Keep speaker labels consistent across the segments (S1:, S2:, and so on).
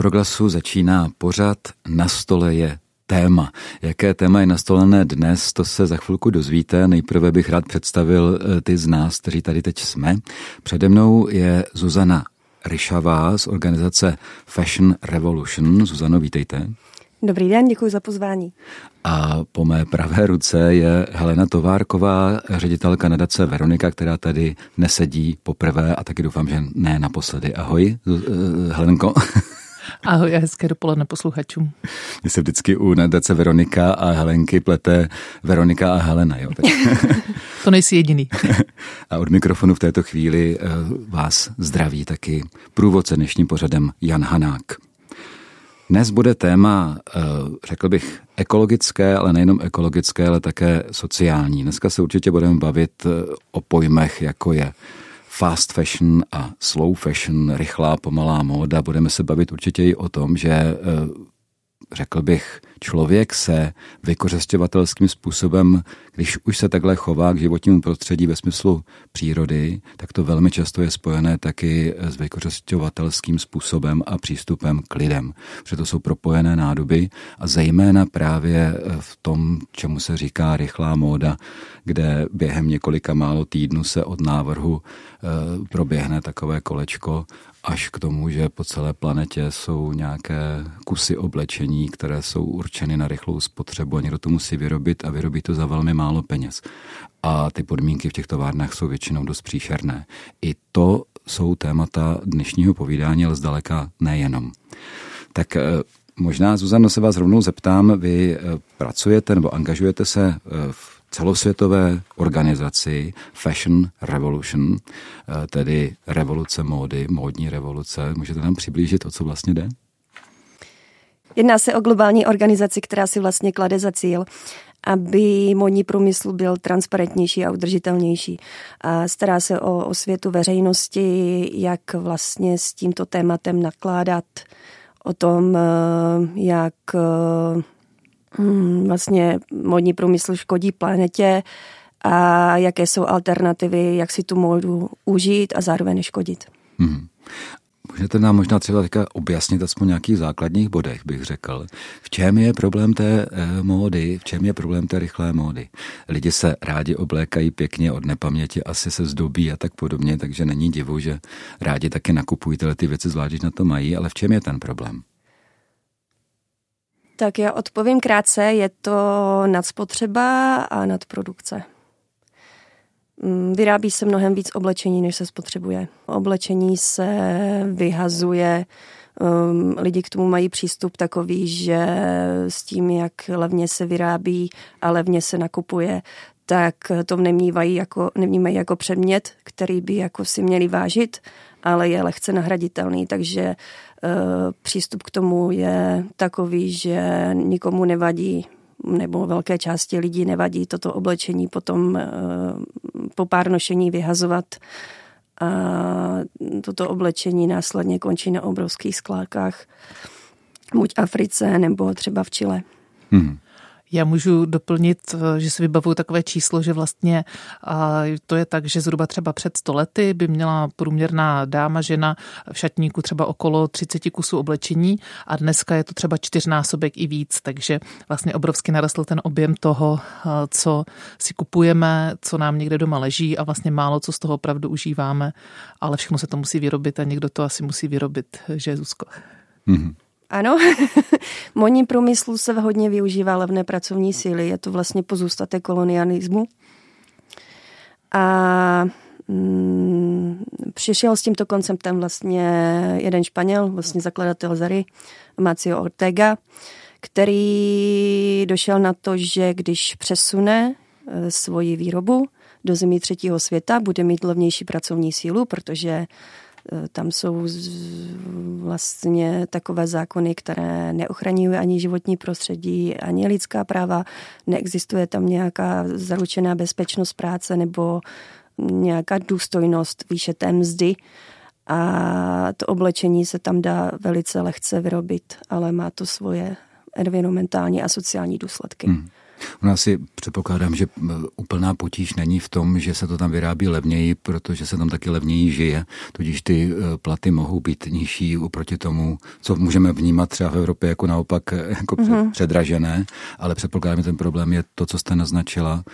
S1: Proglasu začíná pořad Na stole je téma. Jaké téma je nastolené dnes, to se za chvilku dozvíte. Nejprve bych rád představil eh, ty z nás, kteří tady teď jsme. Přede mnou je Zuzana Ryšavá z organizace Fashion Revolution. Zuzano, vítejte.
S2: Dobrý den, děkuji za pozvání.
S1: A po mé pravé ruce je Helena Továrková, ředitelka nadace Veronika, která tady nesedí poprvé a taky doufám, že ne naposledy. Ahoj, eh, Helenko.
S3: Ahoj a hezké dopoledne posluchačům.
S1: Mně se vždycky u nadace Veronika a Helenky plete Veronika a Helena. Jo?
S3: to nejsi jediný.
S1: a od mikrofonu v této chvíli eh, vás zdraví taky průvodce dnešním pořadem Jan Hanák. Dnes bude téma, eh, řekl bych, ekologické, ale nejenom ekologické, ale také sociální. Dneska se určitě budeme bavit eh, o pojmech, jako je fast fashion a slow fashion, rychlá, pomalá móda. Budeme se bavit určitě i o tom, že eh, řekl bych, člověk se vykořesťovatelským způsobem, když už se takhle chová k životnímu prostředí ve smyslu přírody, tak to velmi často je spojené taky s vykořesťovatelským způsobem a přístupem k lidem. Protože to jsou propojené nádoby a zejména právě v tom, čemu se říká rychlá móda, kde během několika málo týdnů se od návrhu eh, proběhne takové kolečko až k tomu, že po celé planetě jsou nějaké kusy oblečení, které jsou určeny na rychlou spotřebu a někdo to musí vyrobit a vyrobí to za velmi málo peněz. A ty podmínky v těch továrnách jsou většinou dost příšerné. I to jsou témata dnešního povídání, ale zdaleka nejenom. Tak eh, Možná, Zuzano, se vás rovnou zeptám, vy eh, pracujete nebo angažujete se eh, v celosvětové organizaci Fashion Revolution, eh, tedy revoluce módy, módní revoluce. Můžete nám přiblížit, o co vlastně jde?
S2: Jedná se o globální organizaci, která si vlastně klade za cíl, aby módní průmysl byl transparentnější a udržitelnější. A stará se o, o světu veřejnosti, jak vlastně s tímto tématem nakládat, o tom, eh, jak eh, vlastně modní průmysl škodí planetě a jaké jsou alternativy, jak si tu módu užít a zároveň neškodit. Hmm.
S1: Můžete nám možná třeba teďka objasnit aspoň nějakých základních bodech, bych řekl. V čem je problém té e, módy, v čem je problém té rychlé módy? Lidi se rádi oblékají pěkně od nepaměti, asi se zdobí a tak podobně, takže není divu, že rádi taky nakupují tyhle ty věci, zvlášť, na to mají, ale v čem je ten problém?
S2: Tak já odpovím krátce, je to nadspotřeba a nadprodukce. Mm, vyrábí se mnohem víc oblečení, než se spotřebuje. Oblečení se vyhazuje, um, lidi k tomu mají přístup takový, že s tím, jak levně se vyrábí a levně se nakupuje, tak to nevnímají jako, nevnímají jako předmět, který by jako si měli vážit, ale je lehce nahraditelný, takže přístup k tomu je takový, že nikomu nevadí nebo velké části lidí nevadí toto oblečení potom eh, po pár nošení vyhazovat a toto oblečení následně končí na obrovských skládkách buď Africe nebo třeba v Chile. Hmm.
S3: Já můžu doplnit, eh, že si vybavuju takové číslo, že vlastně to je tak, že zhruba třeba před stolety by měla průměrná dáma, žena v šatníku třeba okolo 30 kusů oblečení a dneska je to třeba čtyřnásobek i víc, takže vlastně obrovsky narostl ten objem toho, eh, co si kupujeme, co nám někde doma leží a vlastně málo co z toho opravdu užíváme, ale všechno se to musí vyrobit a někdo to asi musí vyrobit, že Zuzko? Mm-hmm.
S2: Ano, modní průmyslu se hodně využívá levné pracovní síly, je to vlastně pozůstatek kolonialismu. A mm, přišel s tímto konceptem vlastně jeden Španěl, vlastně zakladatel Zary, Macio Ortega, který došel na to, že když přesune e, svoji výrobu do zemí třetího světa, bude mít levnější pracovní sílu, protože Eh, tam jsou vlastně takové zákony, které neochraňují ani životní prostředí, ani lidská práva. Neexistuje tam nějaká zaručená bezpečnost práce nebo nějaká důstojnost výše té mzdy. A to oblečení se tam dá velice lehce vyrobit, ale má to svoje environmentální a sociální důsledky. Hmm.
S1: No asi předpokládám, že úplná potíž není v tom, že se to tam vyrábí levněji, protože se tam taky levněji žije, tudíž ty e, platy mohou být nižší oproti tomu, co můžeme vnímat třeba v Evropě jako naopak e, jako mm-hmm. předražené, ale předpokládám, že ten problém je to, co jste naznačila,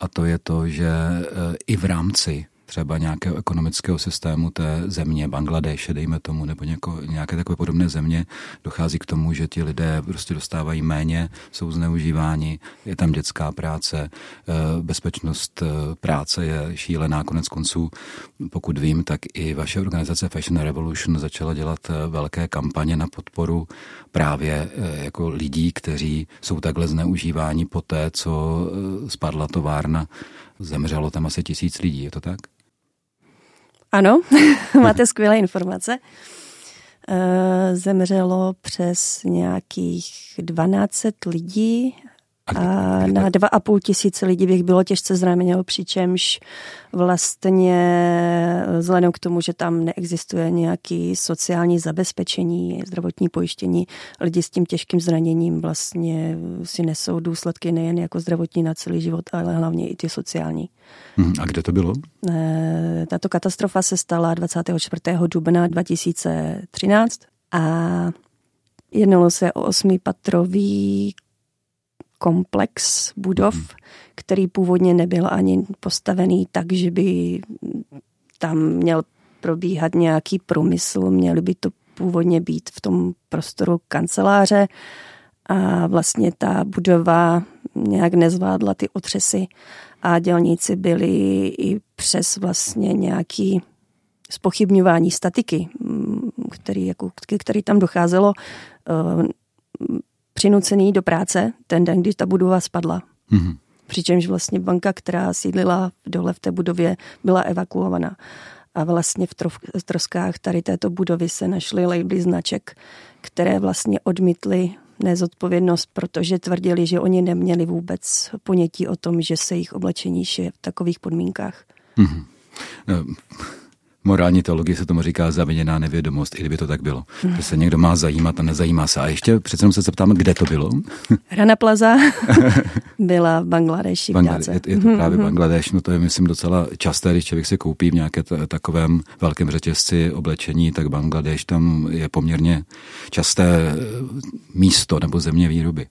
S1: a to je to, že e, i v rámci třeba nějakého ekonomického systému té země, Bangladeše, dejme tomu, nebo něko, nějaké takové podobné země, dochází k tomu, že ti lidé prostě dostávají méně, jsou zneužíváni, je tam dětská práce, eh, bezpečnost eh, práce je šílená. Konec konců, pokud vím, tak i vaše organizace Fashion Revolution začala dělat eh, velké kampaně na podporu právě jako lidí, kteří jsou takhle zneužíváni po té, co spadla továrna zemřelo tam asi tisíc lidí, je to tak?
S2: Ano, máte skvělé informace. Eh, zemřelo přes nějakých 12 lidí a na dva a půl tisíce lidí bych bylo těžce zraněno, přičemž vlastně vzhledem k tomu, že tam neexistuje nějaký sociální zabezpečení, zdravotní pojištění, lidi s tím těžkým zraněním vlastně si nesou důsledky nejen jako zdravotní na celý život, ale hlavně i ty sociální.
S1: Mhm, a kde to bylo?
S2: Eh, tato katastrofa se stala 24. dubna 2013 a jednalo se o osmipatrový komplex budov, mm. který původně nebyl ani postavený tak, že by tam měl probíhat nějaký průmysl, měly by to původně být v tom prostoru kanceláře a vlastně ta budova nějak nezvládla ty otřesy a dělníci byli i přes vlastně nějaký spochybňování statiky, který, jako, který tam docházelo, eh, přinucený do práce ten den, když ta budova spadla. Mm-hmm. Přičemž vlastně banka, která sídlila dole v té budově, byla evakuovaná. A vlastně v, troskách tady této budovy se našly labely značek, které vlastně odmítly nezodpovědnost, protože tvrdili, že oni neměli vůbec ponětí o tom, že se jich oblečení šije v takových podmínkách. Mm-hmm.
S1: Morální teologie se tomu říká zaviněná nevědomost, i kdyby to tak bylo. Hmm. Že se někdo má zajímat a nezajímá se. A ještě přece se zeptáme, kde to bylo?
S2: Rana Plaza byla v Bangladeši.
S1: Bangladeši je, je to právě hmm. Bangladeš, no to je myslím docela časté, když člověk si koupí v nějaké t- takovém velkém řetězci oblečení, tak Bangladeš tam je poměrně časté místo nebo země výroby.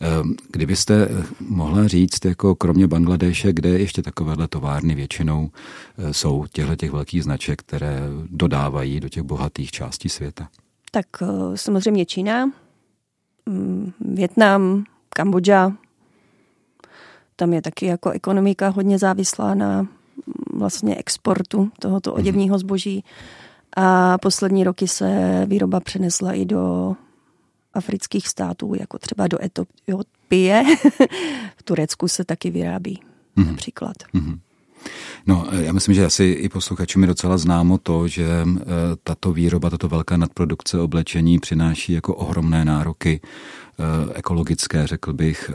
S1: Ehm, kdybyste mohla říct, jako kromě Bangladeše, kde ještě takovéhle továrny většinou eh, jsou těchto těch velkých značek, které dodávají do těch bohatých částí světa?
S2: Tak eh, samozřejmě Čína, mm, Větnam, Kambodža. Tam je taky jako ekonomika hodně závislá na mm, vlastně exportu tohoto mhm. oděvního zboží. A poslední roky se výroba přenesla i do afrických států, jako třeba do Etiopie. v Turecku se taky vyrábí mm-hmm. například. Mm-hmm.
S1: No, eh, já myslím, že asi i posluchačům je docela známo to, že eh, tato výroba, tato velká nadprodukce oblečení přináší jako ohromné nároky eh, ekologické, řekl bych,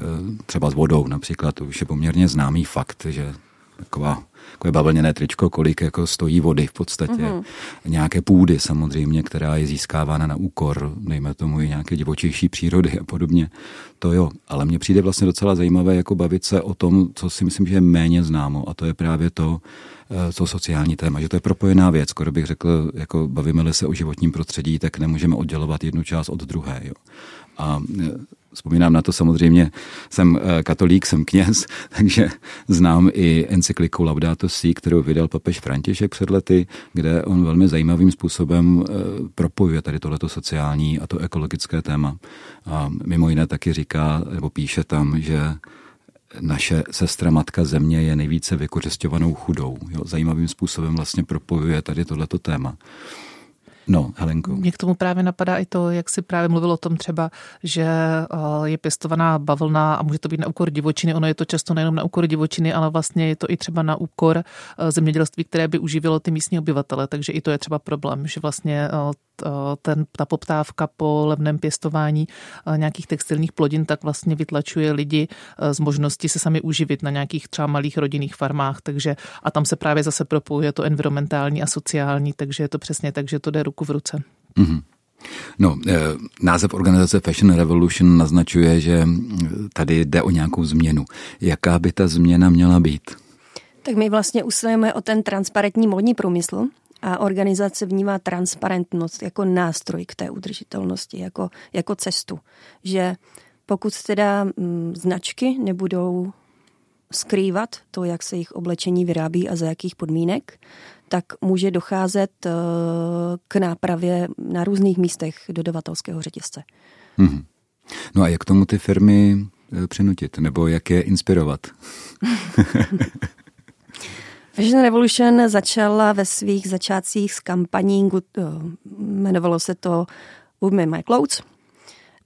S1: třeba s vodou například. To už je poměrně známý fakt, že taková takové bavlněné tričko, kolik jako stojí vody v podstatě. Mm-hmm. Nějaké půdy samozřejmě, která je získávána na úkor, dejme tomu i nějaké divočejší přírody a podobně. To jo, ale mně přijde vlastně docela zajímavé jako bavit se o tom, co si myslím, že je méně známo a to je právě to, eh, co sociální téma, že to je propojená věc, skoro bych řekl, jako bavíme-li se o životním prostředí, tak nemůžeme oddělovat jednu část od druhé. Jo. A eh, Vzpomínám na to samozřejmě, jsem eh, katolík, jsem kněz, takže znám i encykliku Laudato Si, kterou vydal papež František před lety, kde on velmi zajímavým způsobem eh, propojuje tady tohleto sociální a to ekologické téma. A mimo jiné taky říká, nebo píše tam, že naše sestra matka země je nejvíce vykořišťovanou chudou. Jo, zajímavým způsobem vlastně propojuje tady tohleto téma. No, Helenko.
S3: Mě k tomu právě napadá i to, jak si právě mluvil o tom třeba, že eh, je pěstovaná bavlna a může to být na úkor divočiny. Ono je to často nejenom na úkor divočiny, ale vlastně je to i třeba na úkor eh, zemědělství, které by uživilo ty místní obyvatele. Takže i to je třeba problém, že vlastně eh, ten, ta poptávka po levném pěstování nějakých textilních plodin tak vlastně vytlačuje lidi z možnosti se sami uživit na nějakých třeba malých rodinných farmách. Takže a tam se právě zase propojuje to environmentální a sociální, takže je to přesně tak, že to jde ruku v ruce. Mm-hmm.
S1: No, název organizace Fashion Revolution naznačuje, že tady jde o nějakou změnu. Jaká by ta změna měla být?
S2: Tak my vlastně usilujeme o ten transparentní modní průmysl a organizace vnímá transparentnost jako nástroj k té udržitelnosti, jako, jako cestu. Že pokud teda mm, značky nebudou skrývat to, jak se jejich oblečení vyrábí a za jakých podmínek, tak může docházet eh, k nápravě na různých místech dodavatelského řetězce.
S1: Hmm. No a jak tomu ty firmy eh, přinutit, nebo jak je inspirovat?
S2: Fashion Revolution začala ve svých začátcích s kampaní, eh, jmenovalo se to Women My Clothes.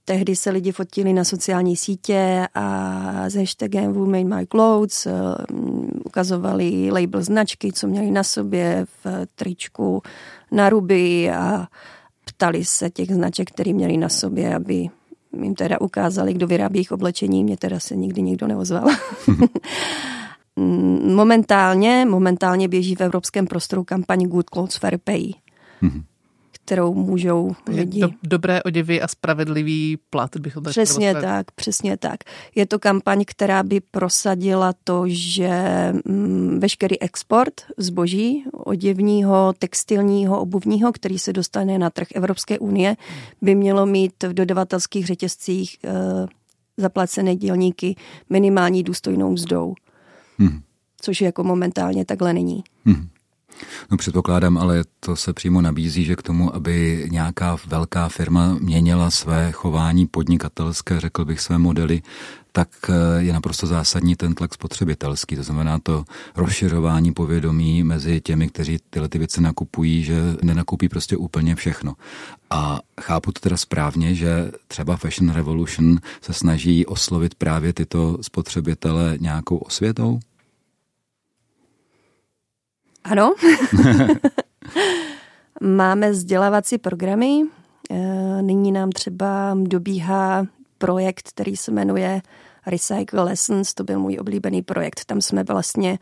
S2: Tehdy se lidi fotili na sociální sítě a s hashtagem Women My Clothes eh, ukazovali label značky, co měli na sobě v tričku na ruby a ptali se těch značek, které měli na sobě, aby jim teda ukázali, kdo vyrábí jejich oblečení. Mě teda se nikdy nikdo neozval. Mm, momentálně, momentálně běží v evropském prostoru kampaň Good Clothes Fair Pay, mm-hmm. Kterou můžou lidi... Do,
S3: dobré oděvy a spravedlivý plat, bych to
S2: Přesně tak, přesně tak. Je to kampaň, která by prosadila to, že mm, veškerý export zboží, oděvního, textilního, obuvního, který se dostane na trh Evropské unie, by mělo mít v dodavatelských řetězcích e, zaplacené dělníky minimální důstojnou mzdou. Hmm. Což jako momentálně takhle není. Hmm.
S1: No předpokládám, ale to se přímo nabízí, že k tomu, aby nějaká velká firma měnila své chování podnikatelské, řekl bych své modely, tak eh, je naprosto zásadní ten tlak spotřebitelský. To znamená to rozšiřování povědomí mezi těmi, kteří tyhle ty věci nakupují, že nenakupí prostě úplně všechno. A chápu to teda správně, že třeba Fashion Revolution se snaží oslovit právě tyto spotřebitele nějakou osvětou?
S2: Ano. Máme vzdělávací programy. Eh, nyní nám třeba dobíhá projekt, který se jmenuje Recycle Lessons. To byl můj oblíbený projekt. Tam jsme vlastně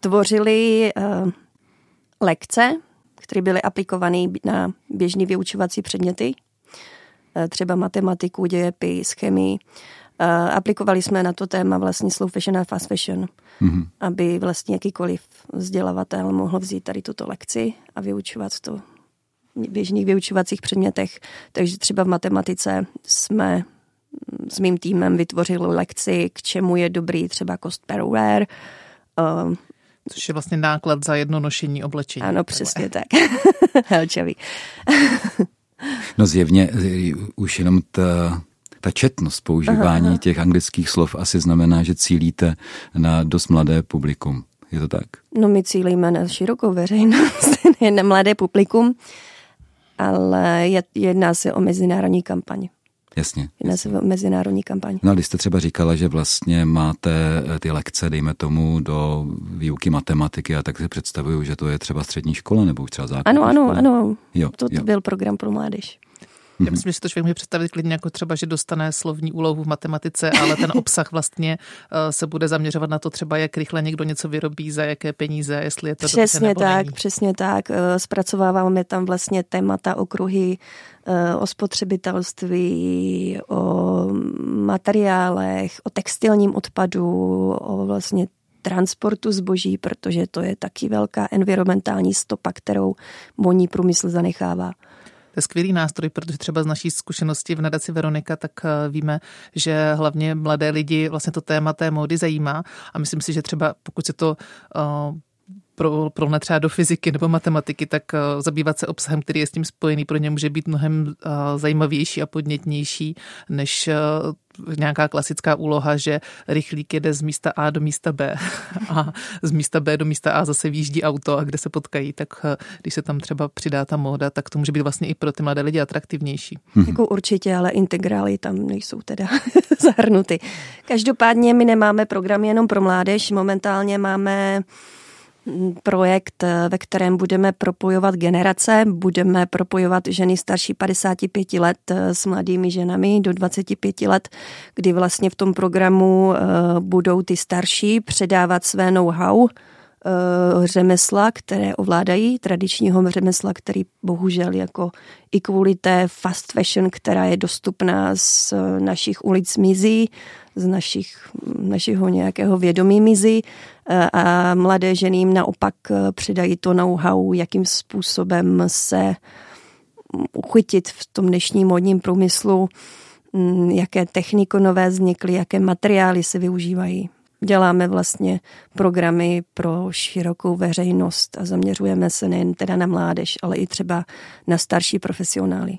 S2: tvořili uh, lekce, které byly aplikované na běžné vyučovací předměty, uh, třeba matematiku, dějepis, chemii. Aplikovali jsme na to téma vlastně slow fashion a fast fashion, mm-hmm. aby vlastně jakýkoliv vzdělavatel mohl vzít tady tuto lekci a vyučovat to v běžných vyučovacích předmětech. Takže třeba v matematice jsme s mým týmem vytvořili lekci, k čemu je dobrý třeba cost per wear.
S3: Uh, Což je vlastně náklad za jedno nošení oblečení.
S2: Ano, přesně tak. Helčavý.
S1: no zjevně už jenom ta ta četnost používání aha, aha. těch anglických slov asi znamená, že cílíte na dost mladé publikum. Je to tak?
S2: No my cílíme na širokou veřejnost, ne na mladé publikum, ale jedná se o mezinárodní kampaň.
S1: Jasně.
S2: Jedná se o mezinárodní kampaň.
S1: No když jste třeba říkala, že vlastně máte eh, ty lekce, dejme tomu, do výuky matematiky a tak si představuju, že to je třeba střední škola nebo už třeba základní
S2: Ano, ano, škola. ano. Jo, to jo. byl program pro mládež.
S3: Já mhm. myslím, že si to člověk může představit klidně jako třeba, že dostane slovní úlohu v matematice, ale ten obsah vlastně eh, se bude zaměřovat na to třeba, jak rychle někdo něco vyrobí, za jaké peníze, jestli je to
S2: Přesně
S3: nebo
S2: tak,
S3: není.
S2: přesně tak. Eh, zpracováváme tam vlastně témata, okruhy eh, o spotřebitelství, o materiálech, o textilním odpadu, o vlastně transportu zboží, protože to je taky velká environmentální stopa, kterou moní průmysl zanechává.
S3: To je skvělý nástroj, protože třeba z naší zkušenosti v nadaci Veronika, tak eh, víme, že hlavně mladé lidi vlastně to téma té módy zajímá. A myslím si, že třeba pokud se to uh, pro, pro třeba do fyziky nebo matematiky, tak uh, zabývat se obsahem, který je s tím spojený, pro ně může být mnohem uh, zajímavější a podnětnější než uh, nějaká klasická úloha, že rychlík jede z místa A do místa B a z místa B do místa A zase výjíždí auto a kde se potkají, tak když se tam třeba přidá ta móda, tak to může být vlastně i pro ty mladé lidi atraktivnější.
S2: Hmm. Jako určitě, ale integrály tam nejsou teda zahrnuty. Každopádně my nemáme program jenom pro mládež, momentálně máme projekt, ve kterém budeme propojovat generace, budeme propojovat ženy starší 55 let s mladými ženami do 25 let, kdy vlastně v tom programu eh, budou ty starší předávat své know-how uh, řemesla, které ovládají, tradičního řemesla, který bohužel jako i kvůli té fast fashion, která je dostupná z našich ulic mizí, z našich, našeho nějakého vědomí mizí a mladé ženy jim naopak přidají to know-how, jakým způsobem se uchytit v tom dnešním modním průmyslu, mm, jaké techniky nové vznikly, jaké materiály se využívají děláme vlastně programy pro širokou veřejnost a zaměřujeme se nejen teda na mládež, ale i třeba na starší profesionály.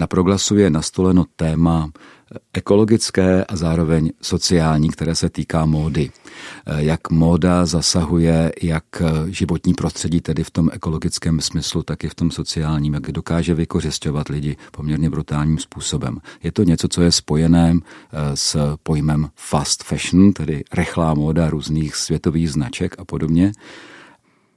S1: Na proglasu je nastoleno téma ekologické a zároveň sociální, které se týká módy. Jak móda zasahuje jak životní prostředí, tedy v tom ekologickém smyslu, tak i v tom sociálním, jak dokáže vykořišťovat lidi poměrně brutálním způsobem. Je to něco, co je spojené eh, s pojmem fast fashion, tedy rychlá móda různých světových značek a podobně.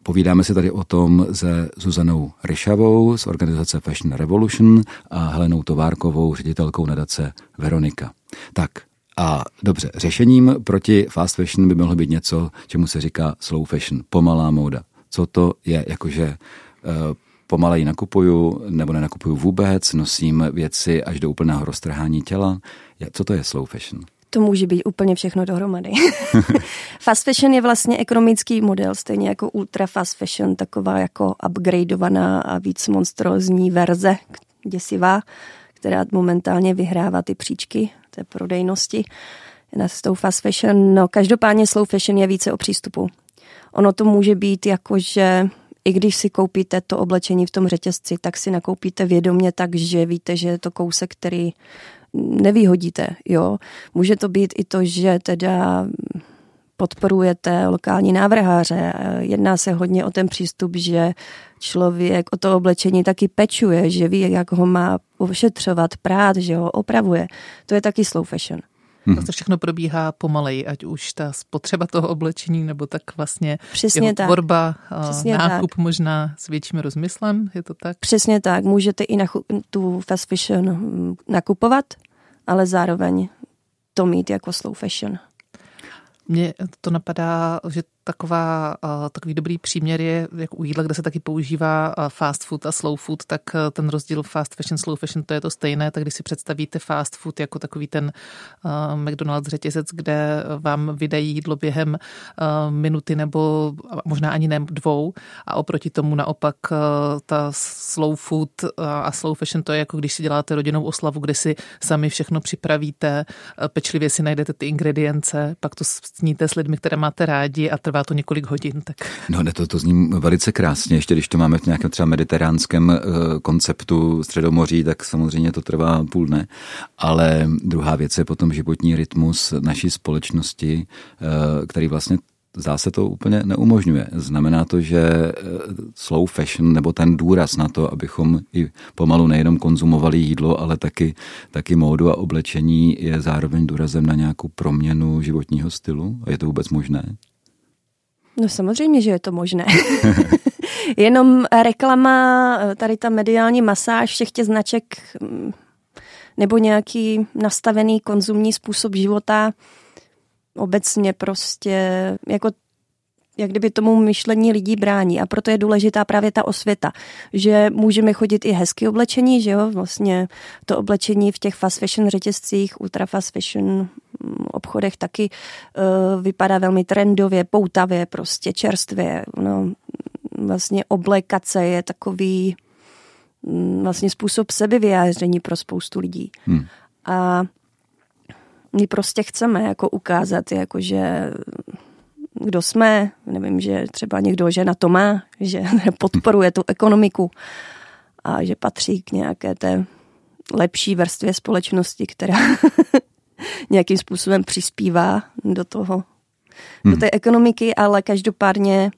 S1: Povídáme si tady o tom se Zuzanou Ryšavou z organizace Fashion Revolution a Helenou Továrkovou, ředitelkou nadace Veronika. Tak, a dobře, řešením proti fast fashion by mohlo být něco, čemu se říká slow fashion, pomalá móda. Co to je, jakože uh, pomaleji nakupuju nebo nenakupuju vůbec, nosím věci až do úplného roztrhání těla. Co to je slow fashion?
S2: To může být úplně všechno dohromady. fast fashion je vlastně ekonomický model, stejně jako ultra fast fashion, taková jako upgradeovaná a víc monstrózní verze, děsivá, která momentálně vyhrává ty příčky té prodejnosti s tou fast fashion. No, každopádně slow fashion je více o přístupu. Ono to může být jako, že i když si koupíte to oblečení v tom řetězci, tak si nakoupíte vědomě tak, že víte, že je to kousek, který nevýhodíte. Jo? Může to být i to, že teda podporujete lokální návrháře. Jedná se hodně o ten přístup, že člověk o to oblečení taky pečuje, že ví, jak ho má ošetřovat, prát, že ho opravuje. To je taky slow fashion.
S3: Hmm. To všechno probíhá pomalej, ať už ta spotřeba toho oblečení, nebo tak vlastně
S2: Přesně
S3: jeho
S2: tak.
S3: tvorba,
S2: Přesně
S3: nákup
S2: tak.
S3: možná s větším rozmyslem, je to tak?
S2: Přesně tak. Můžete i na tu fast fashion hm, nakupovat, ale zároveň to mít jako slow fashion.
S3: Mně to napadá, že taková, takový dobrý příměr je, jak u jídla, kde se taky používá fast food a slow food, tak ten rozdíl fast fashion, slow fashion, to je to stejné. Tak když si představíte fast food jako takový ten McDonald's řetězec, kde vám vydají jídlo během minuty nebo možná ani ne dvou a oproti tomu naopak ta slow food a slow fashion, to je jako když si děláte rodinnou oslavu, kde si sami všechno připravíte, pečlivě si najdete ty ingredience, pak to sníte s lidmi, které máte rádi a trvá to několik hodin. Tak.
S1: No ne, to, to zní velice krásně, ještě když to máme v nějakém třeba mediteránském uh, konceptu Středomoří, tak samozřejmě to trvá půl dne, ale druhá věc je potom životní rytmus naší společnosti, uh, který vlastně zdá se to úplně neumožňuje. Znamená to, že eh, slow fashion nebo ten důraz na to, abychom i pomalu nejenom konzumovali jídlo, ale taky, taky módu a oblečení je zároveň důrazem na nějakou proměnu životního stylu? Je to vůbec možné?
S2: No samozřejmě, že je to možné. Jenom reklama, tady ta mediální masáž všech těch značek mm, nebo nějaký nastavený konzumní způsob života obecně prostě jako jak kdyby tomu myšlení lidí brání a proto je důležitá právě ta osvěta, že můžeme chodit i hezky oblečení, že jo, vlastně to oblečení v těch fast fashion řetězcích, ultra fast fashion obchodech taky uh, vypadá velmi trendově, poutavě, prostě čerstvě, no, vlastně oblekace je takový mm, vlastně způsob sebevyjádření pro spoustu lidí. Hmm. A my prostě chceme jako ukázat, jako že kdo jsme, nevím, že třeba někdo žena to má, že podporuje tu ekonomiku a že patří k nějaké té lepší vrstvě společnosti, která nějakým způsobem přispívá do toho, hmm. do té ekonomiky, ale každopádně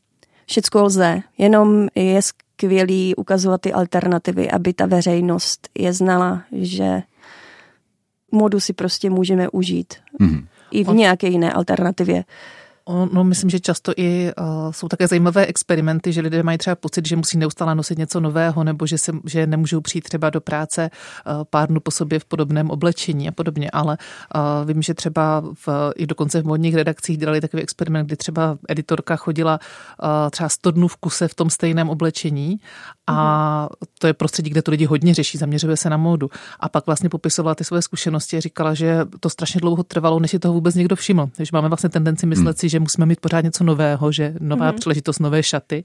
S2: všecko lze. Jenom je skvělý ukazovat ty alternativy, aby ta veřejnost je znala, že modu si prostě můžeme užít. Hmm. I v nějaké jiné alternativě
S3: No, myslím, že často i uh, jsou také zajímavé experimenty, že lidé mají třeba pocit, že musí neustále nosit něco nového, nebo že, se, že nemůžou přijít třeba do práce uh, pár dnů po sobě v podobném oblečení a podobně. Ale uh, vím, že třeba v, i dokonce v modních redakcích dělali takový experiment, kdy třeba editorka chodila uh, třeba 100 dnů v kuse v tom stejném oblečení a mm. to je prostředí, kde to lidi hodně řeší, zaměřuje se na módu. A pak vlastně popisovala ty své zkušenosti a říkala, že to strašně dlouho trvalo, než si toho vůbec někdo všiml. Takže máme vlastně tendenci myslet mm. si, že musíme mít pořád něco nového, že nová mm-hmm. příležitost, nové šaty,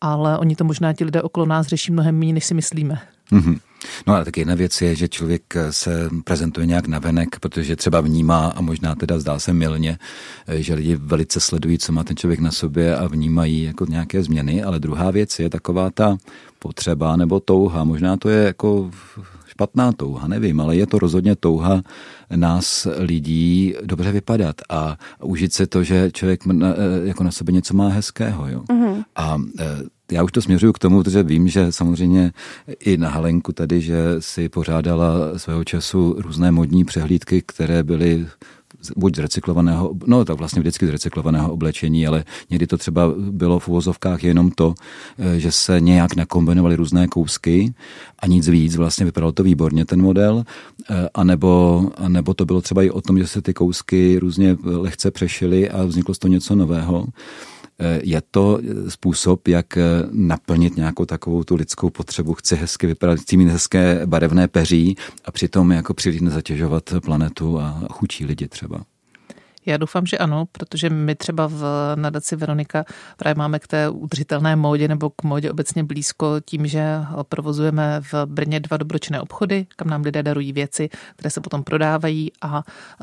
S3: ale oni to možná ti lidé okolo nás řeší mnohem méně, než si myslíme.
S1: Mm-hmm. No a tak jedna věc je, že člověk se prezentuje nějak navenek, protože třeba vnímá a možná teda zdá se milně, že lidi velice sledují, co má ten člověk na sobě a vnímají jako nějaké změny, ale druhá věc je taková ta potřeba nebo touha. Možná to je jako špatná touha, nevím, ale je to rozhodně touha nás lidí dobře vypadat a užít se to, že člověk na, e, jako na sobě něco má hezkého. Jo? Mm-hmm. A e, já už to směřuju k tomu, protože vím, že samozřejmě i na Halenku tady, že si pořádala svého času různé modní přehlídky, které byly buď z recyklovaného, no tak vlastně vždycky z recyklovaného oblečení, ale někdy to třeba bylo v uvozovkách jenom to, eh, že se nějak nakombinovaly různé kousky a nic víc, vlastně vypadalo to výborně ten model, eh, anebo, anebo to bylo třeba i o tom, že se ty kousky různě lehce přešily a vzniklo z toho něco nového. Je to způsob, jak eh, naplnit nějakou takovou tu lidskou potřebu. Chci hezky vypadat, chci mít hezké barevné peří a přitom jako příliš nezatěžovat planetu a chučí lidi třeba.
S3: Já doufám, že ano, protože my třeba v nadaci Veronika právě máme k té udržitelné módě nebo k módě obecně blízko tím, že provozujeme v Brně dva dobročinné obchody, kam nám lidé darují věci, které se potom prodávají a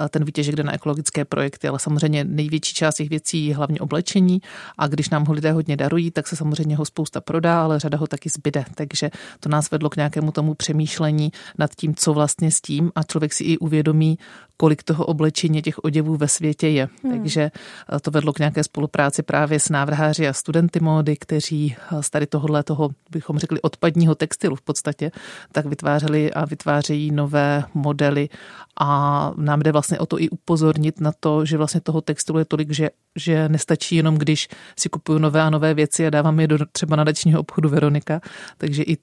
S3: ten výtěžek jde na ekologické projekty, ale samozřejmě největší část těch věcí je hlavně oblečení a když nám ho lidé hodně darují, tak se samozřejmě ho spousta prodá, ale řada ho taky zbyde. Takže to nás vedlo k nějakému tomu přemýšlení nad tím, co vlastně s tím a člověk si i uvědomí, kolik toho oblečení těch oděvů ve světě je. Hmm. Takže eh, to vedlo k nějaké spolupráci právě s návrháři a studenty módy, kteří eh, z tady tohohle toho, bychom řekli, odpadního textilu v podstatě, tak vytvářeli a vytvářejí nové modely a nám jde vlastně o to i upozornit na to, že vlastně toho textilu je tolik, že, že nestačí jenom, když si kupuju nové a nové věci a dávám je do třeba nadačního obchodu Veronika, takže i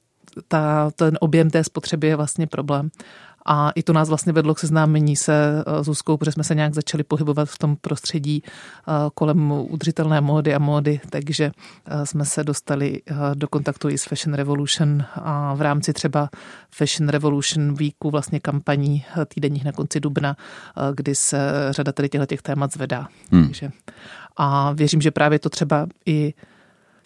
S3: ta, ten objem té spotřeby je vlastně problém. A i to nás vlastně vedlo k seznámení se eh, Zuzkou, protože jsme se nějak začali pohybovat v tom prostředí eh, kolem udržitelné módy a módy, takže eh, jsme se dostali do kontaktu i s Fashion Revolution a v rámci třeba Fashion Revolution Weeku vlastně kampaní týdenních na konci dubna, kdy se řada tady těchto témat zvedá. Hmm. Takže, a věřím, že právě to třeba i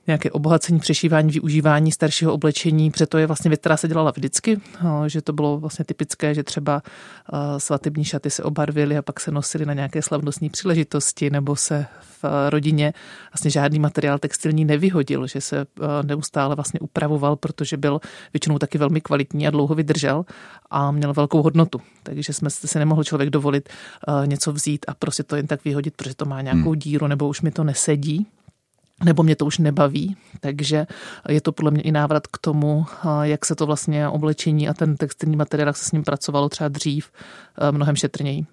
S3: nějaké obohacení, přešívání, využívání staršího oblečení, protože to je vlastně věc, která se dělala vždycky, no, že to bylo vlastně typické, že třeba eh, svatební šaty se obarvily a pak se nosily na nějaké slavnostní příležitosti, nebo se v eh, rodině vlastně žádný materiál textilní nevyhodil, že se eh, neustále vlastně upravoval, protože byl většinou taky velmi kvalitní a dlouho vydržel a měl velkou hodnotu. Takže jsme si nemohl člověk dovolit něco vzít a prostě to jen tak vyhodit, protože to má nějakou hmm. díru nebo už mi to nesedí nebo mě to už nebaví, takže je to podle mě i návrat k tomu, jak se to vlastně oblečení a ten textilní materiál, jak se s ním pracovalo třeba dřív, mnohem šetrněji.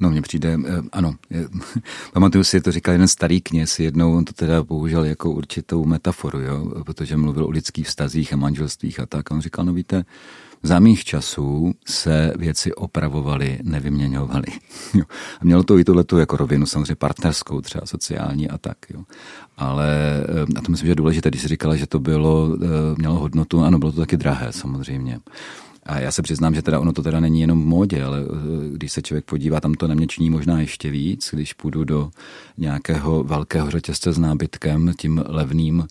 S1: No, mně přijde, eh, ano, je, pamatuju si, to říkal jeden starý kněz, jednou on to teda použil jako určitou metaforu, jo, protože mluvil o lidských vztazích a manželstvích a tak. A on říkal, no víte, za mých časů se věci opravovaly, nevyměňovaly. A mělo to i tohleto jako rovinu, samozřejmě partnerskou, třeba sociální a tak. Jo. Ale eh, a to myslím, že je důležité, když jsi říkala, že to bylo, eh, mělo hodnotu, ano, bylo to taky drahé samozřejmě. A já se přiznám, že teda ono to teda není jenom v módě, ale eh, když se člověk podívá, tam to na mě činí možná ještě víc, když půjdu do nějakého velkého řetězce s nábytkem, tím levným e,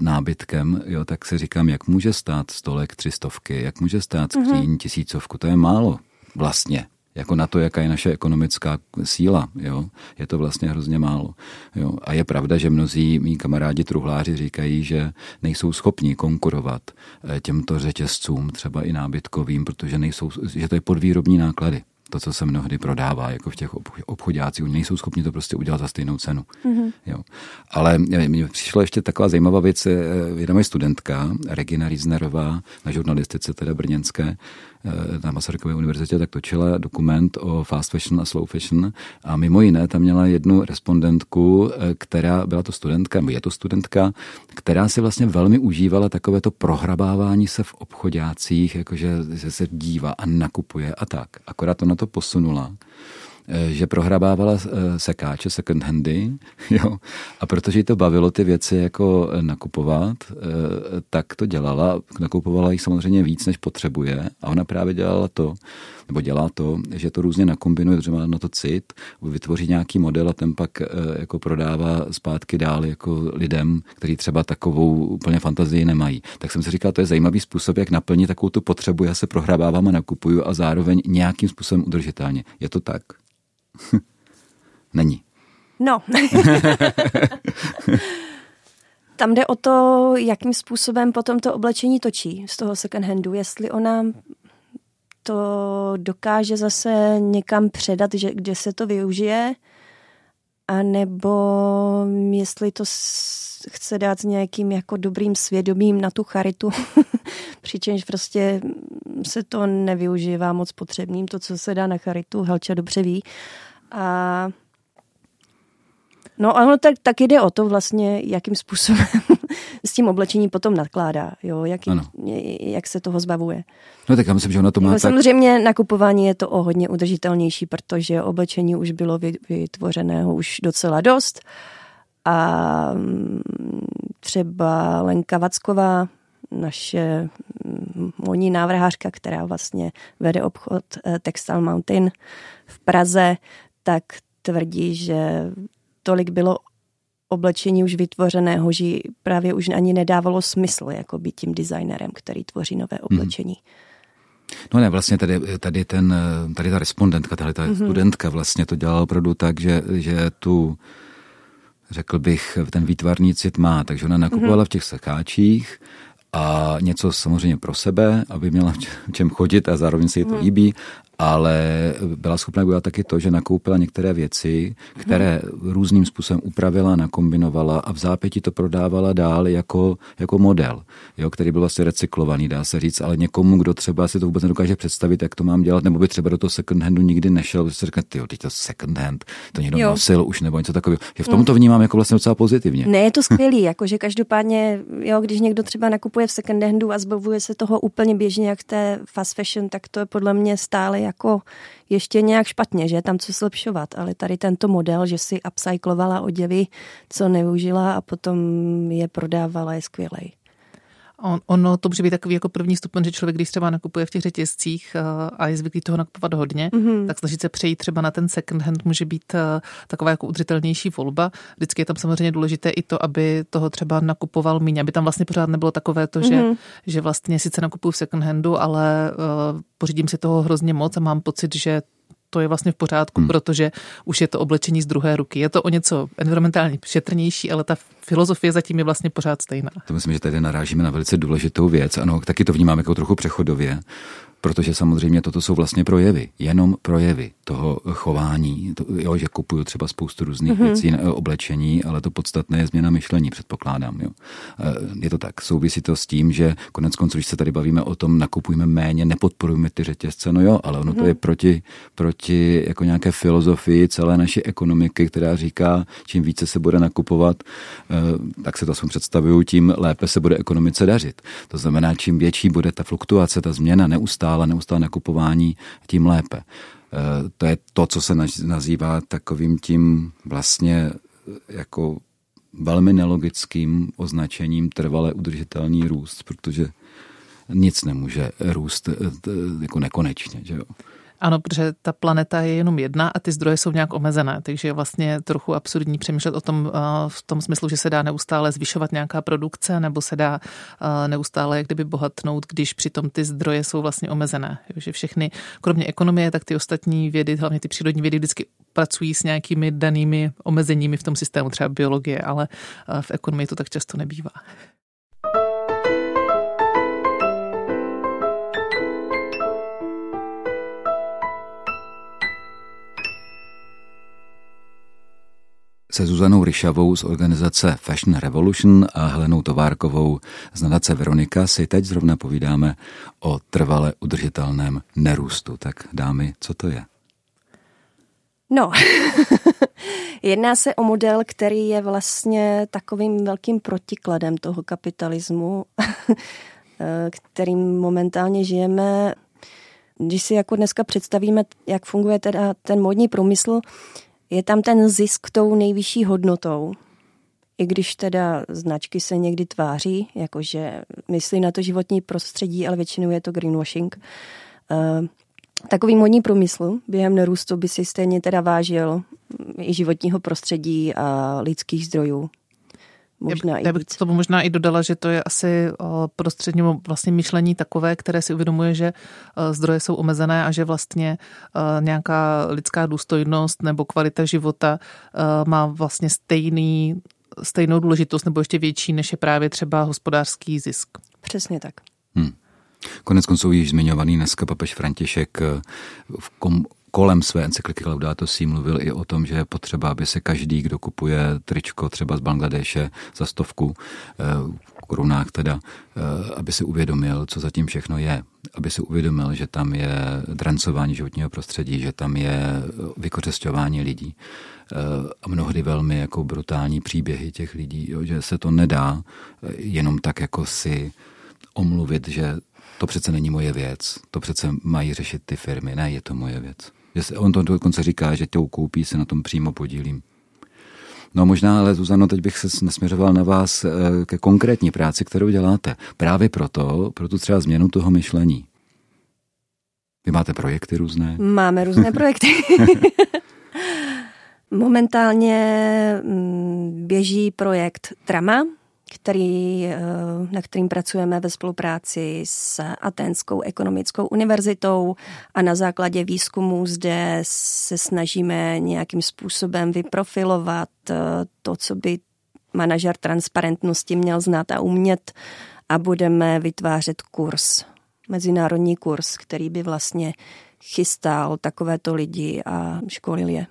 S1: nábytkem, jo, tak si říkám, jak může stát stolek třistovky, jak může stát skříň mm-hmm. tisícovku, to je málo vlastně jako na to, jaká je naše ekonomická síla. Jo? Je to vlastně hrozně málo. Jo? A je pravda, že mnozí mý kamarádi truhláři říkají, že nejsou schopni konkurovat eh, těmto řetězcům, třeba i nábytkovým, protože nejsou, že to je podvýrobní náklady. To, co se mnohdy prodává jako v těch obchodácích, oni nejsou schopni to prostě udělat za stejnou cenu. Mm-hmm. Jo. Ale mně přišla ještě taková zajímavá věc, eh, jedna moje studentka, Regina Riznerová, na žurnalistice teda brněnské, eh, na Masarykově univerzitě, tak točila dokument o fast fashion a slow fashion a mimo jiné tam měla jednu respondentku, eh, která byla to studentka, nebo je to studentka, která si vlastně velmi užívala takové to prohrabávání se v obchodácích, jakože se dívá a nakupuje a tak. Akorát to na to posunula Eh, že prohrabávala eh, sekáče, second handy, jo, a protože jí to bavilo ty věci jako eh, nakupovat, tak to dělala, nakupovala jich samozřejmě víc, než potřebuje a ona právě dělala to, nebo dělá to, že to různě nakombinuje, třeba na to cit, vytvoří nějaký model a ten pak jako prodává zpátky dál jako lidem, kteří třeba takovou úplně fantazii nemají. Tak jsem si říkal, to je zajímavý způsob, jak naplnit takovou tu potřebu, já se prohrabávám a nakupuju a zároveň nějakým způsobem udržitelně. Je to tak? Není.
S2: No. Tam jde o to, jakým způsobem potom to oblečení točí z toho second handu. Jestli ona to dokáže zase někam předat, že, kde se to využije, a nebo jestli to chce dát s nějakým jako dobrým svědomím na tu charitu, přičemž prostě se to nevyužívá moc potřebným, to, co se dá na charitu, Helča dobře ví. A No ano, tak, tak jde o to vlastně, jakým způsobem s tím oblečením potom nakládá, jo, jak, jak se toho zbavuje.
S1: No tak já myslím, že ona to má tak...
S2: Samozřejmě nakupování je to o hodně udržitelnější, protože oblečení už bylo vytvořeného už docela dost a mm, třeba Lenka Vacková, naše mm, moní návrhářka, která vlastně vede obchod eh, Textile Mountain v Praze, tak tvrdí, že tolik bylo oblečení už vytvořeného, že právě už ani nedávalo smysl jako být tím designerem, který tvoří nové mhm. oblečení.
S1: Hmm. No ne, vlastně tady, tady, ten, tady ta respondentka, tady ta mm-hmm. studentka vlastně to dělala opravdu tak, že, že tu, řekl bych, ten výtvarný cit má, takže ona nakupovala mm-hmm. v těch sekáčích a něco samozřejmě pro sebe, aby měla v čem chodit a zároveň se jí to mm. líbí ale byla schopna udělat taky to, že nakoupila některé věci, které různým způsobem upravila, nakombinovala a v zápěti to prodávala dál jako, jako model, jo, který byl vlastně recyklovaný, dá se říct, ale někomu, kdo třeba si to vůbec nedokáže představit, jak to mám dělat, nebo by třeba do toho second handu nikdy nešel, by si řekne, ty teď to second hand, to někdo jo. nosil už nebo něco takového. Že v tomto vnímám jako vlastně docela pozitivně.
S2: Ne, je to skvělý, jakože každopádně, jo, když někdo třeba nakupuje v second handu a zbavuje se toho úplně běžně, jak té fast fashion, tak to je podle mě stále jako ještě nějak špatně, že je tam co zlepšovat, ale tady tento model, že si upcyclovala oděvy, co neužila a potom je prodávala, je skvělej.
S3: On, ono to může být takový jako první stupeň, že člověk, když třeba nakupuje v těch řetězcích eh, a je zvyklý toho nakupovat hodně, mm-hmm. tak snažit se přejít třeba na ten second hand může být eh, taková jako udržitelnější volba. Vždycky je tam samozřejmě důležité i to, aby toho třeba nakupoval míň, aby tam vlastně pořád nebylo takové to, že, mm-hmm. že vlastně sice nakupuju v second handu, ale uh, pořídím si toho hrozně moc a mám pocit, že to je vlastně v pořádku, hmm. protože už je to oblečení z druhé ruky. Je to o něco environmentálně šetrnější, ale ta filozofie zatím je vlastně pořád stejná.
S1: To myslím, že tady narážíme na velice důležitou věc. Ano, taky to vnímám jako trochu přechodově, protože samozřejmě toto jsou vlastně projevy, jenom projevy toho chování, to, jo, že kupuju třeba spoustu různých mm-hmm. věcí, oblečení, ale to podstatné je změna myšlení, předpokládám. Jo. Eh, je to tak, souvisí to s tím, že konec konců, když se tady bavíme o tom, nakupujeme méně, nepodporujeme ty řetězce, no jo, ale ono mm-hmm. to mhm. je proti, proti jako nějaké filozofii celé naší ekonomiky, která říká, čím více se bude nakupovat, eh, tak se to aspoň představuju, tím lépe se bude ekonomice dařit. To znamená, čím větší bude ta fluktuace, ta změna neustále, neustále nakupování, tím lépe. Eh, to je to, co se nazývá takovým tím vlastně jako velmi nelogickým označením trvale udržitelný růst, protože nic nemůže růst eh, jako nekonečně. Že jo?
S3: Ano, protože ta planeta je jenom jedna a ty zdroje jsou nějak omezené, takže je vlastně trochu absurdní přemýšlet o tom eh, v tom smyslu, že se dá neustále zvyšovat nějaká produkce nebo se dá eh, neustále jak kdyby bohatnout, když přitom ty zdroje jsou vlastně omezené. Že všechny, kromě ekonomie, tak ty ostatní vědy, hlavně ty přírodní vědy vždycky pracují s nějakými danými omezeními v tom systému, třeba biologie, ale eh, v ekonomii to tak často nebývá.
S1: Se Zuzanou Ryšavou z organizace Fashion Revolution a Helenou Továrkovou z nadace Veronika si teď zrovna povídáme o trvale udržitelném nerůstu. Tak dámy, co to je?
S2: No, jedná se o model, který je vlastně takovým velkým protikladem toho kapitalismu, kterým momentálně žijeme. Když si jako dneska představíme, jak funguje teda ten modní průmysl, je tam ten zisk tou nejvyšší hodnotou. I když teda značky se někdy tváří, jakože myslí na to životní prostředí, ale většinou je to greenwashing. Uh, takový modní průmysl během nerůstu by si stejně teda vážil i životního prostředí a lidských zdrojů.
S3: Možná já, i já bych to možná i dodala, že to je asi prostředním vlastně myšlení takové, které si uvědomuje, že zdroje jsou omezené a že vlastně nějaká lidská důstojnost nebo kvalita života má vlastně stejný, stejnou důležitost nebo ještě větší, než je právě třeba hospodářský zisk.
S2: Přesně tak.
S1: Hmm. Konec konců již zmiňovaný dneska papež František eh, v kom, kolem své encykliky Laudato Si mluvil i o tom, že je potřeba, aby se každý, kdo kupuje tričko třeba z Bangladeše za stovku, eh, korunách teda, eh, aby si uvědomil, co zatím všechno je. Aby si uvědomil, že tam je drancování životního prostředí, že tam je vykořesťování lidí a mnohdy velmi jako brutální příběhy těch lidí, jo, že se to nedá jenom tak jako si omluvit, že to přece není moje věc, to přece mají řešit ty firmy, ne, je to moje věc. Že se, on to dokonce říká, že tou koupí se na tom přímo podílím. No možná, ale Zuzano, teď bych se nesměřoval na vás eh, ke konkrétní práci, kterou děláte. Právě proto, pro tu třeba změnu toho myšlení. Vy máte projekty různé?
S2: Máme různé projekty. Momentálně mm, běží projekt Trama, který, eh, na kterým pracujeme ve spolupráci s Aténskou ekonomickou univerzitou a na základě výzkumu zde se snažíme nějakým způsobem vyprofilovat eh, to, co by manažer transparentnosti měl znát a umět a budeme vytvářet kurz, mezinárodní kurz, který by vlastně chystal takovéto lidi a školil je.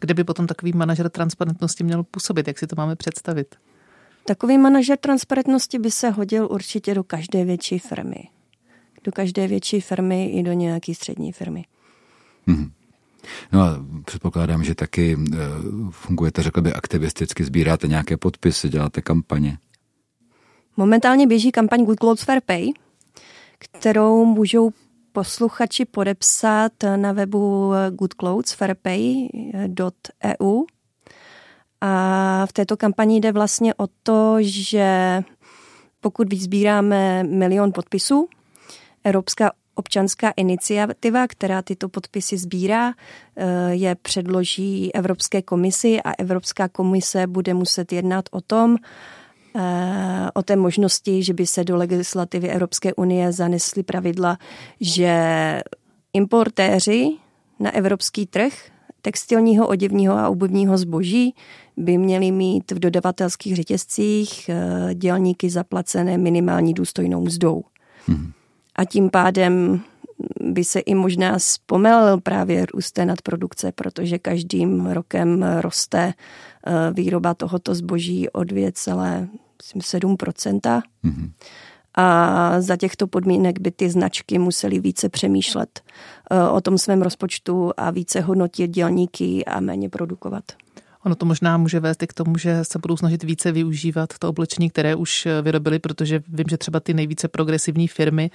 S3: Kde by potom takový manažer transparentnosti měl působit? Jak si to máme představit?
S2: Takový manažer transparentnosti by se hodil určitě do každé větší firmy. Do každé větší firmy i do nějaké střední firmy.
S1: Hmm. No a předpokládám, že taky e, fungujete, řekl by, aktivisticky, sbíráte nějaké podpisy, děláte kampaně.
S2: Momentálně běží kampaň Good Clothes Fair Pay, kterou můžou posluchači podepsat na webu goodclothesfairpay.eu a v této kampani jde vlastně o to, že pokud vyzbíráme milion podpisů, Evropská občanská iniciativa, která tyto podpisy sbírá, eh, je předloží Evropské komisi a Evropská komise bude muset jednat o tom, eh, o té možnosti, že by se do legislativy Evropské unie zanesly pravidla, že importéři na evropský trh textilního, oděvního a obuvního zboží by měli mít v dodavatelských řetězcích eh, dělníky zaplacené minimální důstojnou mzdou. Hmm. A tím pádem by se i možná zpomelil právě růst nadprodukce, protože každým rokem roste eh, výroba tohoto zboží o 2,7 hmm. A za těchto podmínek by ty značky musely více přemýšlet eh, o tom svém rozpočtu a více hodnotit dělníky a méně produkovat.
S3: Ono to možná může vést i k tomu, že se budou snažit více využívat to oblečení, které už vyrobili, protože vím, že třeba ty nejvíce progresivní firmy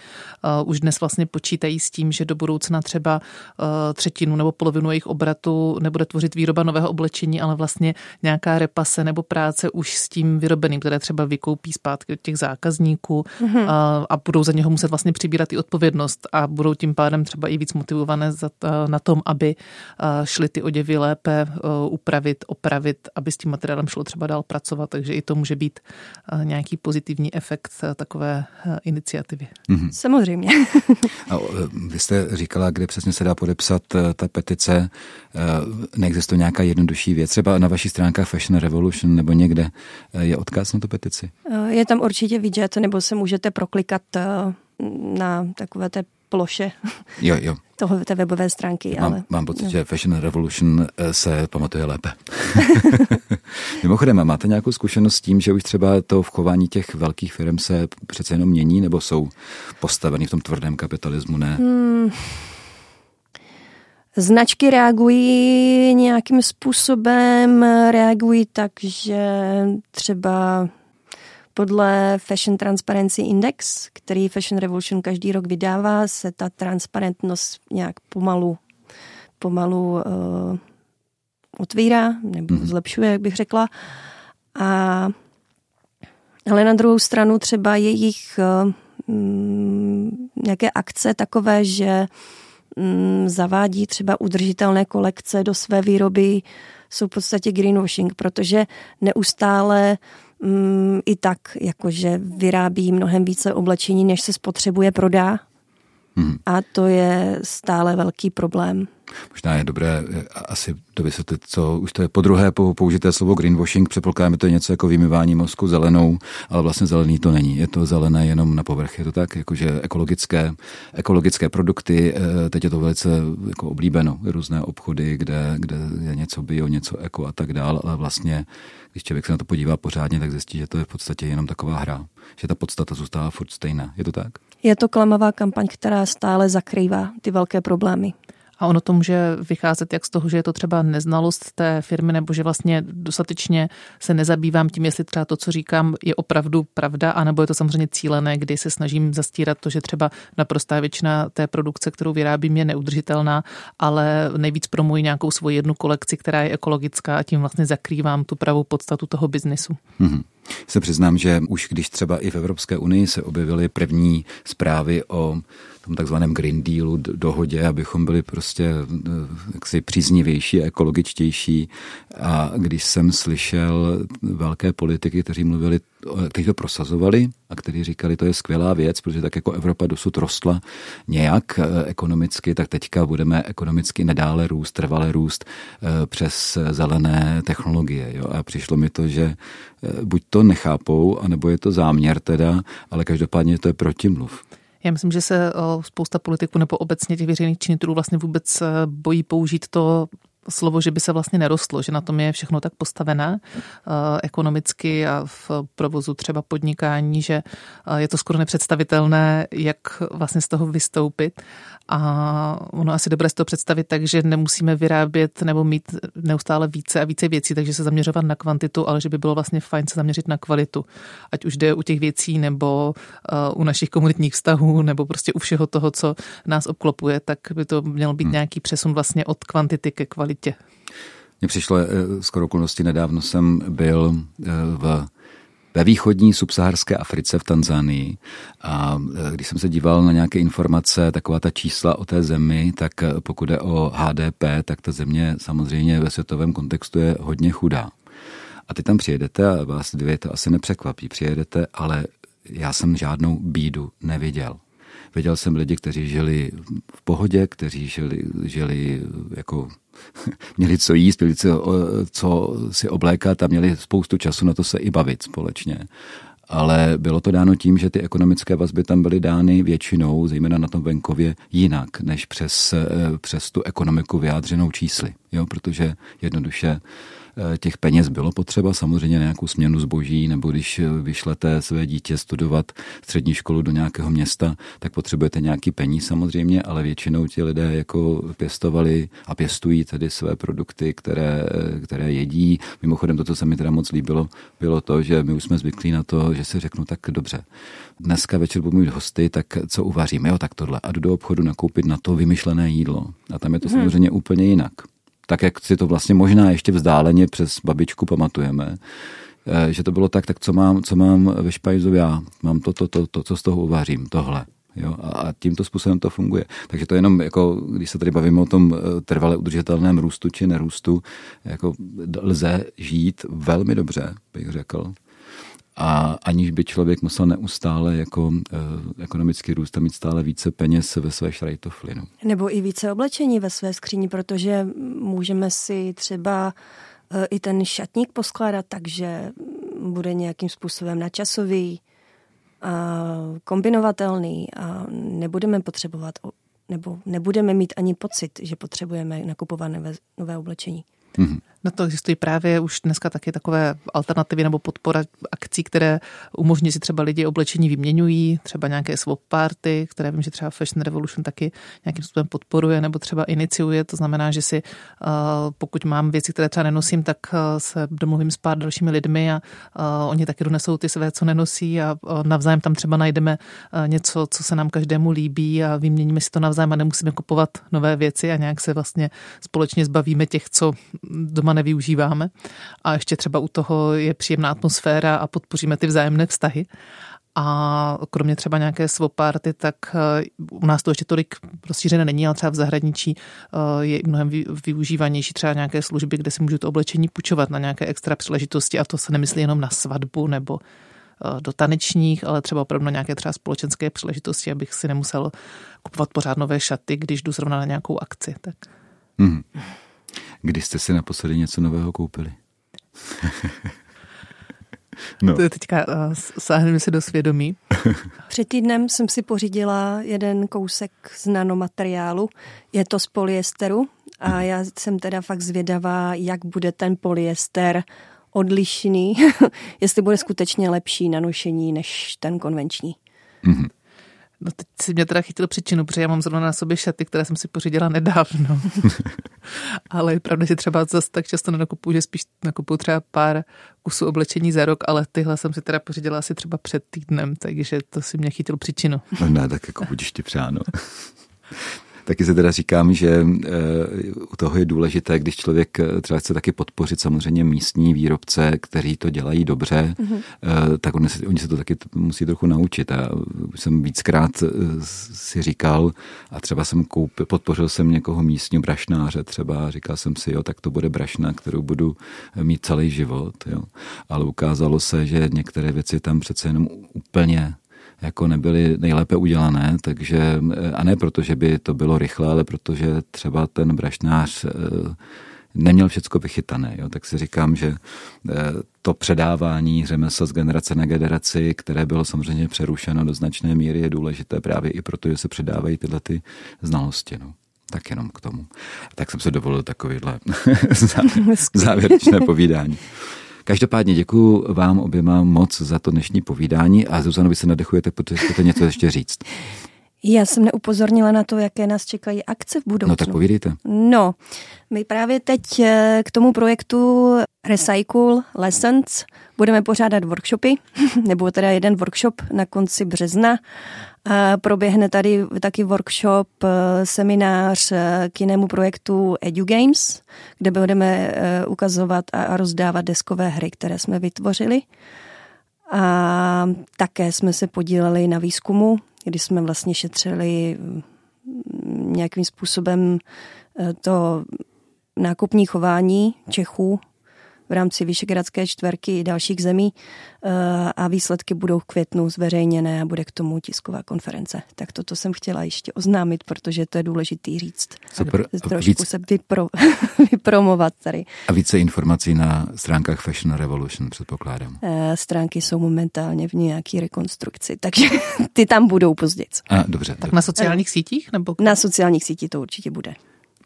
S3: uh, už dnes vlastně počítají s tím, že do budoucna třeba uh, třetinu nebo polovinu jejich obratu nebude tvořit výroba nového oblečení, ale vlastně nějaká repase nebo práce už s tím vyrobeným, které třeba vykoupí zpátky od těch zákazníků mm-hmm. uh, a budou za něho muset vlastně přibírat i odpovědnost a budou tím pádem třeba i víc motivované za, uh, na tom, aby uh, šly ty oděvy lépe uh, upravit, opravit, aby s tím materiálem šlo třeba dál pracovat, takže i to může být eh, nějaký pozitivní efekt eh, takové eh, iniciativy.
S2: Mm-hmm. Samozřejmě.
S1: A vy jste říkala, kde přesně se dá podepsat ta petice. Neexistuje nějaká jednodušší věc? Třeba na vašich stránkách Fashion Revolution nebo někde je odkaz na tu petici?
S2: Je tam určitě widget, nebo se můžete proklikat na takové té ploše.
S1: Jo, jo
S2: toho, té webové stránky.
S1: Mám,
S2: ale,
S1: mám pocit, no. že Fashion Revolution eh, se pamatuje lépe. Mimochodem, máte nějakou zkušenost s tím, že už třeba to v chování těch velkých firm se přece jenom mění, nebo jsou postaveny v tom tvrdém kapitalismu, ne? Hmm.
S2: Značky reagují nějakým způsobem, reagují tak, že třeba podle Fashion Transparency Index, který Fashion Revolution každý rok vydává, se ta transparentnost nějak pomalu, pomalu uh, otvírá nebo mm-hmm. zlepšuje, jak bych řekla. A, ale na druhou stranu třeba jejich uh, nějaké akce takové, že um, zavádí třeba udržitelné kolekce do své výroby, jsou v podstatě greenwashing, protože neustále um, i tak, jakože vyrábí mnohem více oblečení, než se spotřebuje, prodá. Hmm. A to je stále velký problém.
S1: Možná je dobré eh, asi to vysvětlit, co už to je po druhé použité slovo greenwashing. Předpokládáme, to je něco jako vymývání mozku zelenou, ale vlastně zelený to není. Je to zelené jenom na povrch. Je to tak, jakože ekologické, ekologické produkty, eh, teď je to velice jako oblíbeno. Různé obchody, kde, kde je něco bio, něco eko a tak dál, ale vlastně, když člověk se na to podívá pořádně, tak zjistí, že to je v podstatě jenom taková hra. Že ta podstata zůstává furt stejná. Je to tak?
S2: Je to klamavá kampaň, která stále zakrývá ty velké problémy.
S3: A ono to může vycházet jak z toho, že je to třeba neznalost té firmy, nebo že vlastně dostatečně se nezabývám tím, jestli třeba to, co říkám, je opravdu pravda, anebo je to samozřejmě cílené, kdy se snažím zastírat to, že třeba naprostá většina té produkce, kterou vyrábím, je neudržitelná, ale nejvíc promuji nějakou svoji jednu kolekci, která je ekologická a tím vlastně zakrývám tu pravou podstatu toho biznesu. Mm-hmm.
S1: Se přiznám, že už když třeba i v Evropské unii se objevily první zprávy o tom takzvaném Green Dealu, dohodě, abychom byli prostě eh, jaksi příznivější, ekologičtější. A když jsem slyšel velké politiky, kteří mluvili, kteří to prosazovali a kteří říkali, to je skvělá věc, protože tak jako Evropa dosud rostla nějak eh, ekonomicky, tak teďka budeme ekonomicky nadále růst, trvale růst eh, přes zelené technologie. Jo? A přišlo mi to, že buď to nechápou, anebo je to záměr teda, ale každopádně to je protimluv.
S3: Já myslím, že se spousta politiků nebo obecně těch veřejných činitelů vlastně vůbec e, bojí použít to slovo, že by se vlastně nerostlo, že na tom je všechno tak postavené e, ekonomicky a v provozu třeba podnikání, že e, je to skoro nepředstavitelné, jak vlastně z toho vystoupit. A ono asi dobré si to představit tak, že nemusíme vyrábět nebo mít neustále více a více věcí, takže se zaměřovat na kvantitu, ale že by bylo vlastně fajn se zaměřit na kvalitu. Ať už jde u těch věcí nebo uh, u našich komunitních vztahů nebo prostě u všeho toho, co nás obklopuje, tak by to měl být hmm. nějaký přesun vlastně od kvantity ke kvalitě.
S1: Mně přišlo eh, skoro okolnosti nedávno jsem byl eh, v ve východní subsaharské Africe v Tanzánii. A e, když jsem se díval na nějaké informace, taková ta čísla o té zemi, tak pokud je o HDP, tak ta země samozřejmě ve světovém kontextu je hodně chudá. A ty tam přijedete a vás dvě to asi nepřekvapí. Přijedete, ale já jsem žádnou bídu neviděl. Viděl jsem lidi, kteří žili v pohodě, kteří žili, žili jako měli co jíst, měli co, co si oblékat a měli spoustu času na to se i bavit společně. Ale bylo to dáno tím, že ty ekonomické vazby tam byly dány většinou, zejména na tom venkově, jinak, než přes, eh, přes tu ekonomiku vyjádřenou čísly. Jo, protože jednoduše těch peněz bylo potřeba, samozřejmě nějakou směnu zboží, nebo když eh, vyšlete své dítě studovat střední školu do nějakého města, tak potřebujete nějaký peníz samozřejmě, ale většinou ti lidé jako pěstovali a pěstují tedy své produkty, které, eh, které jedí. Mimochodem to, co se mi teda moc líbilo, bylo to, že my už jsme zvyklí na to, že si řeknu tak dobře. Dneska večer budu mít hosty, tak co uvaříme? Jo, tak tohle. A jdu do obchodu nakoupit na to vymyšlené jídlo. A tam je to hmm. samozřejmě úplně jinak tak jak si to vlastně možná ještě vzdáleně přes babičku pamatujeme, eh, že to bylo tak, tak co mám, co mám ve špajzu já? Mám to, to, to, to, co z toho uvařím, tohle. Jo, a tímto způsobem to funguje. Takže to jenom, jako, když se tady bavíme o tom eh, trvale udržitelném růstu či nerůstu, jako lze žít velmi dobře, bych řekl, a aniž by člověk musel neustále jako e, ekonomický růst a mít stále více peněz ve své šrajtoflinu.
S2: Nebo i více oblečení ve své skříni, protože můžeme si třeba e, i ten šatník poskládat tak, že bude nějakým způsobem načasový, a kombinovatelný a nebudeme potřebovat nebo nebudeme mít ani pocit, že potřebujeme nakupovat nové, nové oblečení. Mm-hmm.
S3: No to existují právě už dneska taky takové alternativy nebo podpora akcí, které umožní si třeba lidi oblečení vyměňují, třeba nějaké swap party, které vím, že třeba Fashion Revolution taky nějakým způsobem podporuje nebo třeba iniciuje. To znamená, že si eh, pokud mám věci, které třeba nenosím, tak eh, se domluvím s pár dalšími lidmi a eh, oni taky donesou ty své, co nenosí a navzájem tam třeba najdeme něco, co se nám každému líbí a vyměníme si to navzájem a nemusíme kupovat nové věci a nějak se vlastně společně zbavíme těch, co doma nevyužíváme. A ještě třeba u toho je příjemná atmosféra a podpoříme ty vzájemné vztahy. A kromě třeba nějaké svoparty, tak eh, u nás to ještě tolik rozšířené není, ale třeba v zahraničí eh, je mnohem využívanější třeba nějaké služby, kde si můžu to oblečení půjčovat na nějaké extra příležitosti a to se nemyslí jenom na svatbu nebo eh, do tanečních, ale třeba opravdu na nějaké třeba společenské příležitosti, abych si nemusel kupovat pořád nové šaty, když jdu zrovna na nějakou akci. Tak.
S1: Hmm. Kdy jste si naposledy něco nového koupili?
S3: no. To je teďka uh, sáhneme se do svědomí.
S2: Před týdnem jsem si pořídila jeden kousek z nanomateriálu. Je to z polyesteru a já jsem teda fakt zvědavá, jak bude ten polyester odlišný, jestli bude skutečně lepší na nošení než ten konvenční. Mm-hmm.
S3: No teď si mě teda chytil příčinu, protože já mám zrovna na sobě šaty, které jsem si pořídila nedávno. ale je pravda, že třeba zase tak často nenakupuju, že spíš nakupuju třeba pár kusů oblečení za rok, ale tyhle jsem si teda pořídila asi třeba před týdnem, takže to si mě chytil příčinu.
S1: No ne, tak jako budíš ti přáno. Taky se teda říkám, že eh, u toho je důležité, když člověk eh, třeba chce taky podpořit samozřejmě místní výrobce, kteří to dělají dobře, mm-hmm. tak oni se, oni se to taky musí trochu naučit. A jsem víckrát si říkal, a třeba jsem koupil, podpořil jsem někoho místního brašnáře třeba, říkal jsem si, jo, tak to bude brašna, kterou budu mít celý život. Jo. Ale ukázalo se, že některé věci tam přece jenom úplně jako nebyly nejlépe udělané, takže, a ne proto, že by to bylo rychle, ale protože třeba ten brašnář eh, neměl všecko vychytané. Jo? Tak si říkám, že eh, to předávání řemesla z generace na generaci, které bylo samozřejmě přerušeno do značné míry, je důležité právě i proto, že se předávají tyhle ty znalosti. No. Tak jenom k tomu. Tak jsem se dovolil takovýhle závěrečné povídání. Každopádně děkuji vám oběma moc za to dnešní povídání a Zuzano, vy se nadechujete, protože chcete něco ještě říct.
S2: Já jsem neupozornila na to, jaké nás čekají akce v budoucnu.
S1: No tak povídejte.
S2: No, my právě teď eh, k tomu projektu Recycle Lessons budeme pořádat workshopy, nebo teda jeden workshop na konci března Proběhne tady taky workshop, eh, seminář eh, k jinému projektu EduGames, kde budeme eh, ukazovat a rozdávat deskové hry, které jsme vytvořili. A také jsme se podíleli na výzkumu, kdy jsme vlastně šetřili mm, nějakým způsobem to nákupní chování Čechů v rámci Vyšegradské čtverky i dalších zemí eh, a výsledky budou v květnu zveřejněné a bude k tomu tisková konference. Tak toto jsem chtěla ještě oznámit, protože to je důležitý říct.
S1: Super.
S2: Trošku víc... se vypro, vypromovat tady.
S1: A více informací na stránkách Fashion Revolution, předpokládám.
S2: Eh, stránky jsou momentálně v nějaké rekonstrukci, takže ty tam budou později.
S1: A, dobře.
S3: Tak na sociálních sítích? nebo?
S2: Na sociálních sítích to určitě bude.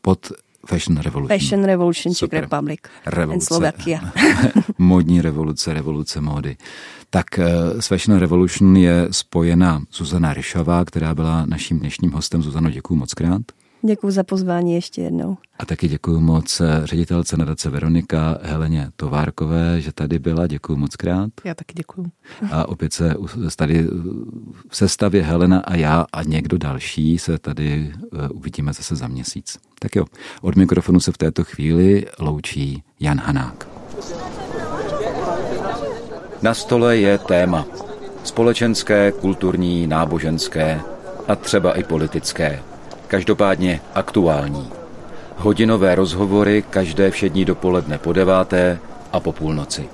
S1: Pod Fashion Revolution.
S2: Fashion Revolution. Czech Republic revoluce. Slovakia.
S1: Modní revoluce, revoluce módy. Tak eh, s Fashion Revolution je spojena Zuzana Ryšová, která byla naším dnešním hostem. Zuzano, děkuji moc krát.
S2: Děkuji za pozvání ještě jednou.
S1: A taky děkuji moc eh, ředitelce nadace Veronika Heleně Továrkové, že tady byla. Děkuji moc krát.
S3: Já taky děkuji.
S1: A opět se tady v sestavě Helena a já a někdo další se tady eh, uvidíme zase za měsíc. Tak jo, od mikrofonu se v této chvíli loučí Jan Hanák. Na stole je téma. Společenské, kulturní, náboženské a třeba i politické každopádně aktuální. Hodinové rozhovory každé všední dopoledne po deváté a po půlnoci.